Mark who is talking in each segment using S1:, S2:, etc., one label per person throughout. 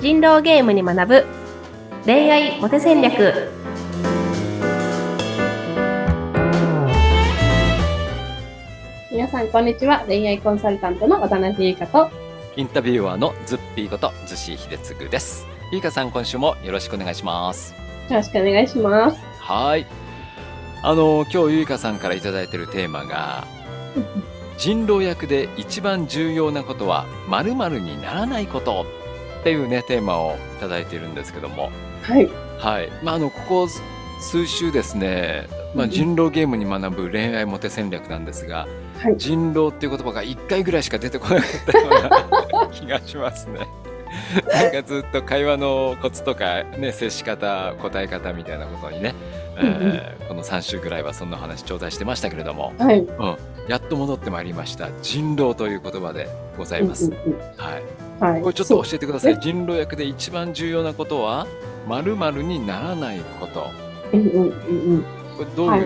S1: 人狼ゲームに学ぶ恋愛モテ戦略皆さんこんにちは恋愛コンサルタントの渡辺優香と
S2: インタビュアーのズッピーことズシ秀嗣です。ゆいかさん、今週もよろしくお願いします。
S1: よろしくお願いします
S2: はい。あの、今日ゆいかさんからいただいているテーマが、人狼役で一番重要なことは〇〇にならないことっていうね、テーマをいただいているんですけども、
S1: はい。
S2: はい。まあ、あの、ここ数週ですね、まあ、
S1: うん。
S2: 人狼ゲームに学ぶ恋愛モテ戦略なんですが、
S1: はい。
S2: 人狼っていう言葉が1回ぐらいしか出てこなかったような気がしますね。なんかずっと会話のコツとか、ね、接し方答え方みたいなことにね、えーこの3週ぐらいはそんな話頂戴してましたけれども、
S1: はい。
S2: うん、やっと戻ってまいりました。人狼という言葉でございます。
S1: うんうん
S2: はい、
S1: うん。はい
S2: これちょっと教えてください。人狼役で一番重要なことは〇〇にならないこと。
S1: うんうんうんうん
S2: これどういう、
S1: はい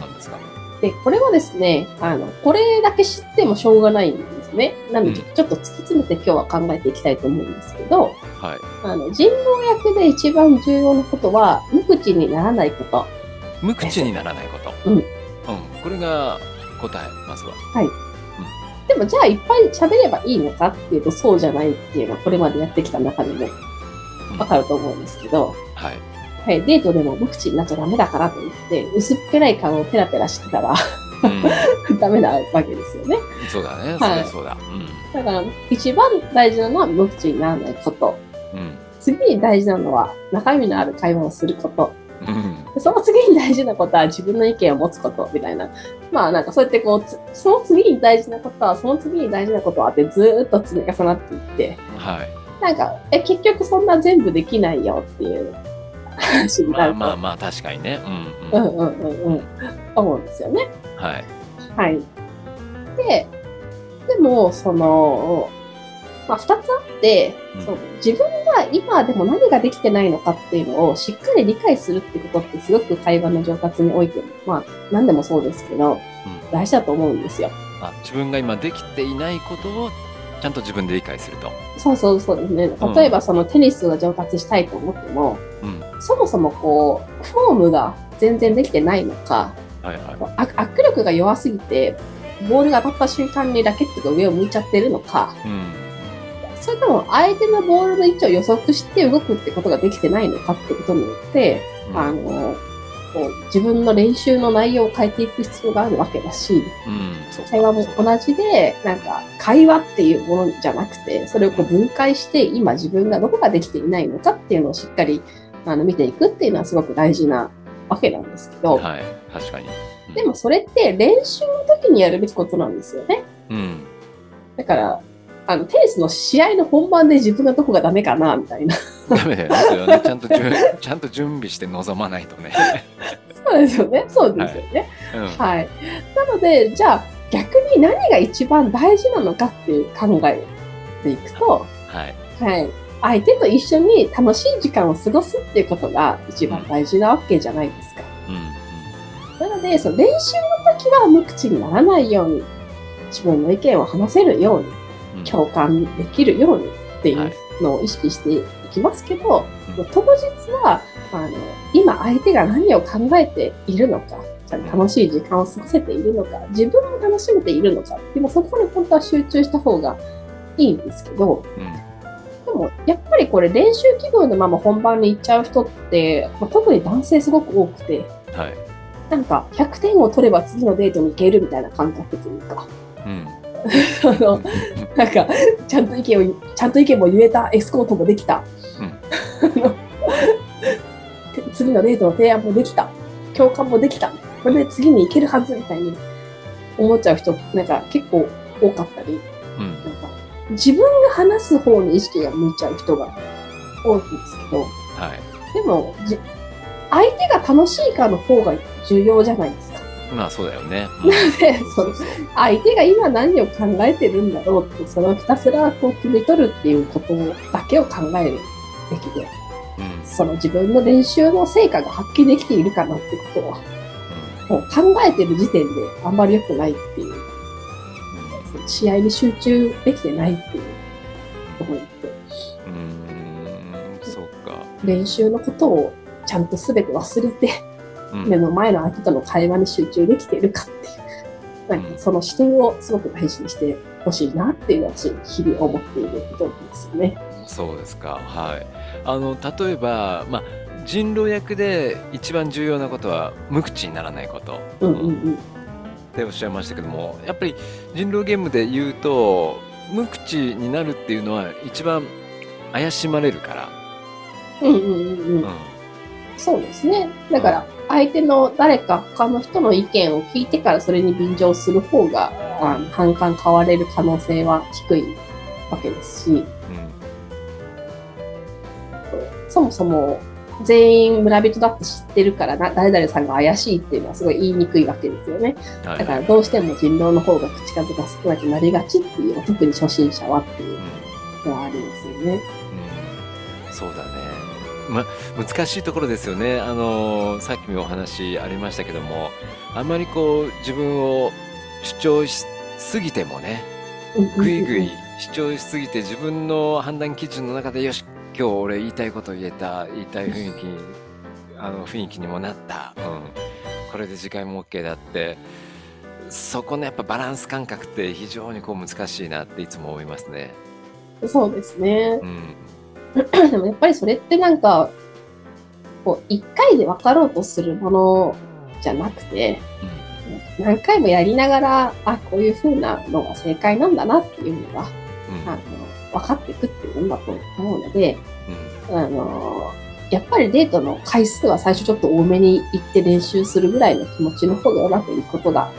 S2: なんですか？
S1: で、これはですね、あの、これだけ知ってもしょうがないんですね。なので、
S2: うん
S1: ちょっと突き詰めて今日は考えていきたいと思うんですけど、
S2: はい。
S1: あの、人狼役で一番重要なことは、無口にならないこと。
S2: 無口にならないこと。
S1: うん
S2: うん。これが答え、まずは。
S1: でも、じゃあいっぱい喋ればいいのかっていうと、そうじゃないっていうのは、これまでやってきた中でも
S2: うん
S1: わかると思うんですけど、
S2: はい。
S1: はい、デートでも無口になっちゃダメだからと言って、薄っぺらい顔をペラペラしてたら
S2: う
S1: ダメなわけですよね。
S2: ん、そうだね。
S1: はい
S2: そうだそうだ。
S1: だから、一番大事なのは無口にならないこと。
S2: うん。うん。
S1: 次に大事なのは中身のある会話をすること。
S2: うん。
S1: でその次に大事なことは自分の意見を持つことみたいな。まあなんかそうやってこう、つその次に大事なことは、その次に大事なことはってずーっと積み重なっていって、
S2: はい。
S1: なんか、え、結局そんな全部できないよっていう話にな
S2: まあまあまあ、確かにね。ううん。
S1: うんんうんうんうん、思うんですよね。
S2: はい。
S1: はい。で、でも、その、まあ、二つあって、
S2: うん
S1: そう自分が今でも何ができてないのかっていうのをしっかり理解するってことってすごく会話の上達においても、まあ何でもそうですけど、
S2: うん
S1: 大事だと思うんですよ。
S2: あ自分が今できていないことをちゃんと自分で理解すると。
S1: そうそうそうですね。例えばそのテニスが上達したいと思っても、
S2: うん。
S1: そもそもこう、フォームが全然できてないのか、
S2: はいはい。
S1: あ握力が弱すぎて、ボールが当たった瞬間にラケットが上を向いちゃってるのか、
S2: うん。
S1: それとも相手のボールの位置を予測して動くってことができてないのかってことによって、
S2: うん
S1: あの、こう自分の練習の内容を変えていく必要があるわけだし、
S2: うん。
S1: 会話も同じで、なんか会話っていうものじゃなくて、それをこう分解して今自分がどこができていないのかっていうのをしっかりあの見ていくっていうのはすごく大事なわけなんですけど、
S2: はい。確かに。うん
S1: でも、それって練習の時にやるべきことなんですよね。
S2: うん。
S1: だから、あの、テニスの試合の本番で自分がどこがダメかな、みたいな。
S2: ダメだよね。それはね、ちゃんと ちゃんと準備して臨まないとね。
S1: そうですよね。そうですよね。
S2: うん。
S1: はい。なので、じゃあ、逆に何が一番大事なのかっていう考えていくと、
S2: はい。
S1: はい。相手と一緒に楽しい時間を過ごすっていうことが一番大事なわけじゃないですか。
S2: うん。
S1: なので、その練習の時は無口にならないように、自分の意見を話せるように、
S2: うん。
S1: 共感できるようにっていうのを意識していきますけど、
S2: うん
S1: 当日は、あの、今相手が何を考えているのか、楽しい時間を過ごせているのか、自分も楽しめているのか、でもそこに本当は集中した方がいいんですけど、
S2: うん。
S1: でもやっぱりこれ練習気分のまま本番に行っちゃう人って、まあ特に男性すごく多くて、
S2: はい。
S1: なんか100点を取れば次のデートに行けるみたいな感覚というか、
S2: うん。
S1: あの、なんか、ちゃんと意見を、ちゃんと意見も言えた、エスコートもできた。あのて次のデートの提案もできた。共感もできた。これで次に行けるはずみたいに思っちゃう人、なんか結構多かったり、
S2: うん。
S1: なんか自分が話す方に意識が向いちゃう人が多いんですけど、
S2: はい。
S1: でも、じ相手が楽しいかの方が重要じゃないですか。
S2: まあ、そうだよね。
S1: で その相手が今何を考えてるんだろうって、それをひたすらこう汲み取るっていうことだけを考えるべきで、
S2: うん。
S1: その自分の練習の成果が発揮できているかなってことは、もう考えてる時点であんまり良くないっていう、その試合に集中できてないっていうところって、
S2: うん。うん。
S1: 練習のことをちゃんと全て忘れて、
S2: うん
S1: 目の前の相手との会話に集中できているかっていう、なんかその視点をすごく大事にしてほしいなっていうのは私、日々思っていることですよね。
S2: そうですか。はい。あの、例えば、まあ、人狼役で一番重要なことは無口にならないこと。
S1: うんうんうん。
S2: っておっしゃいましたけどもやっぱり人狼ゲームで言うと無口になるっていうのは一番怪しまれるから、
S1: うんうんうんう。
S2: うんん
S1: そうですね。だから、相手の誰か他の人の意見を聞いてからそれに便乗する方が、あの反感変われる可能性は低いわけですし、そもそも全員村人だって知ってるからな、誰々さんが怪しいっていうのはすごい言いにくいわけですよね。
S2: はい
S1: だからどうしても人狼の方が口数が少なくなりがちっていう、特に初心者はっていうのはありますよね。
S2: うんそうだね。ま、難しいところですよね。あのさっきもお話ありましたけどもあんまりこう自分を主張しすぎてもねぐいぐい主張しすぎて自分の判断基準の中でよし今日俺言いたいこと言えた言いたい雰囲気にあの雰囲気にもなった、うん、これで次回も OK だってそこのやっぱバランス感覚って非常にこう難しいなっていつも思いますね。
S1: そうですね。
S2: うん
S1: でもやっぱりそれってなんか、こう、一回で分かろうとするものじゃなくて、何回もやりながら、あ、こういう風なのが正解なんだなっていうのが、
S2: うん。
S1: あの、分かっていくっていうものだと思うので、
S2: うん。
S1: あの、やっぱりデートの回数は最初ちょっと多めに行って練習するぐらいの気持ちの方がうまくいくことが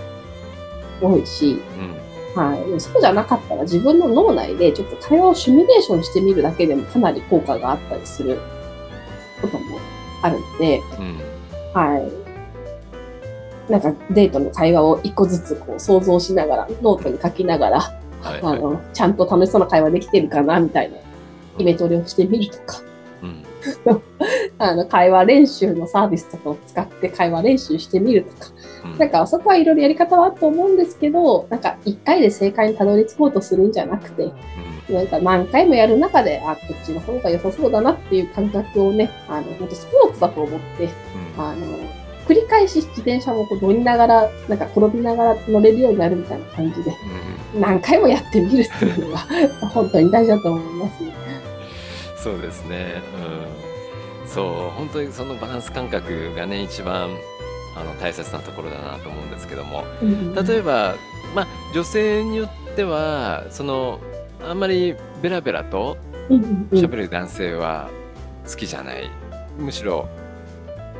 S1: 多いし、
S2: うん
S1: はい。そうじゃなかったら自分の脳内でちょっと会話をシミュレーションしてみるだけでもかなり効果があったりすることもあるので、
S2: うん
S1: はい。なんかデートの会話を一個ずつこう想像しながら、ノートに書きながら、
S2: はいはい
S1: あの、ちゃんと楽しそうな会話できてるかなみたいな決め取りをしてみるとか、
S2: うん
S1: あの、会話練習のサービスとかを使って会話練習してみるとか、
S2: うん。
S1: なんかそこはいろいろやり方はあると思うんですけど、なんか一回で正解にたどり着こうとするんじゃなくて、なんか何回もやる中で、あ、こっちの方が良さそうだなっていう感覚をね、あの、本当スポーツだと思って、
S2: うん。
S1: あの、繰り返し自転車もこう乗りながら、なんか転びながら乗れるようになるみたいな感じで、
S2: うん。
S1: 何回もやってみるっていうのが 本当に大事だと思いますね。
S2: そうですね。うん。そう、本当にそのバランス感覚がね、一番あの大切なところだなと思うんですけども、例えば、まあ、女性によっては、その、あんまりベラベラと喋る男性は好きじゃない。むしろ、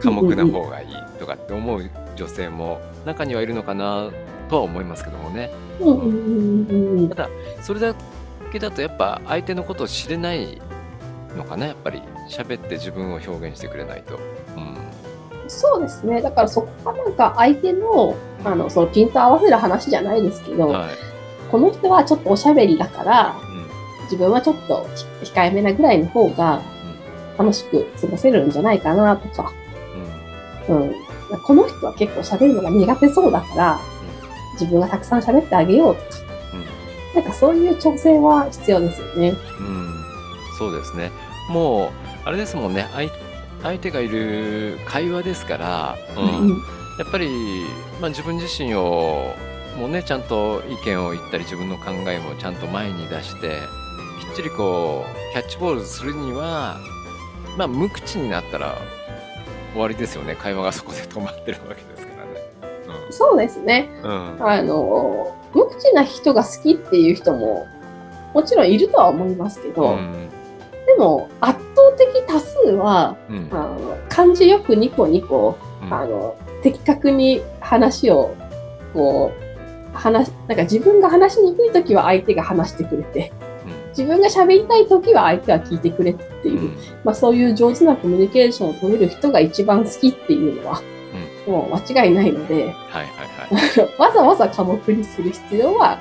S2: 寡黙な方がいいとかって思う女性も中にはいるのかなとは思いますけどもね。
S1: うん
S2: ただそれだけだとやっぱ相手のことを知れないのかなやっぱり喋って自分を表現してくれないと。うん。
S1: そうですね。だからそこがなんか相手の、あの、そのピント合わせる話じゃないですけど、
S2: はい。
S1: この人はちょっとおしゃべりだから、
S2: うん。
S1: 自分はちょっと控えめなぐらいの方が楽しく過ごせるんじゃないかなとか、うん。この人は結構喋るのが苦手そうだから、自分がたくさん喋ってあげようとか、なんかそういう調整は必要ですよね。
S2: うんうんそうですね。もうあれですもんね。相相手がいる会話ですから、うん。
S1: うん
S2: やっぱり、まあ、自分自身をもうねちゃんと意見を言ったり自分の考えもちゃんと前に出してきっちりこうキャッチボールするにはまあ無口になったら終わりですよね。会話がそこで止まってるわけですからね。
S1: そうですね。
S2: うんうん。
S1: あの、無口な人が好きっていう人も、もちろんいるとは思いますけど、
S2: うん
S1: でも圧倒的多数は、
S2: うん。
S1: あの感じよくニコニコ、
S2: うん。
S1: あの、的確に話を、こう、話、なんか自分が話しにくいときは相手が話してくれて、自分が喋りたいときは相手は聞いてくれてっていう、
S2: うん。
S1: まあそういう上手なコミュニケーションを取れる人が一番好きっていうのは、もう間違いないので、
S2: はいはいはい。
S1: わざわざ科目にする必要は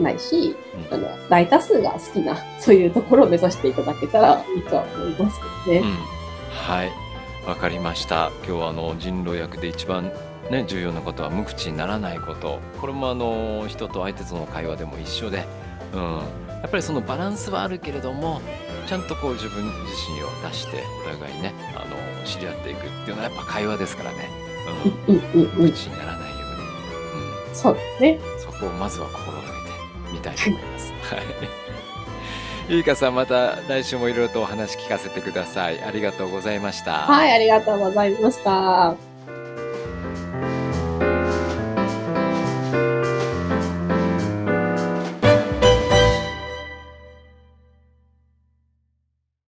S1: ないし、
S2: うん
S1: あの、大多数が好きな、そういうところを目指していただけたらいいとは思いますけどね。
S2: うん、はい、わかりました。今日はあの人狼役で一番ね重要なことは無口にならないこと。これもあの人と相手との会話でも一緒で、うん、やっぱりそのバランスはあるけれども、ちゃんとこう自分自身を出してお互いねあの知り合っていくっていうのはやっぱ会話ですからね、
S1: うんうんうんうん。
S2: 口にならないように、
S1: そうですね。
S2: うん、そこをまずは心みたいと思います。はい。ゆいかさんまた来週もいろいろとお話聞かせてください。ありがとうございました。
S1: はい、ありがとうございました。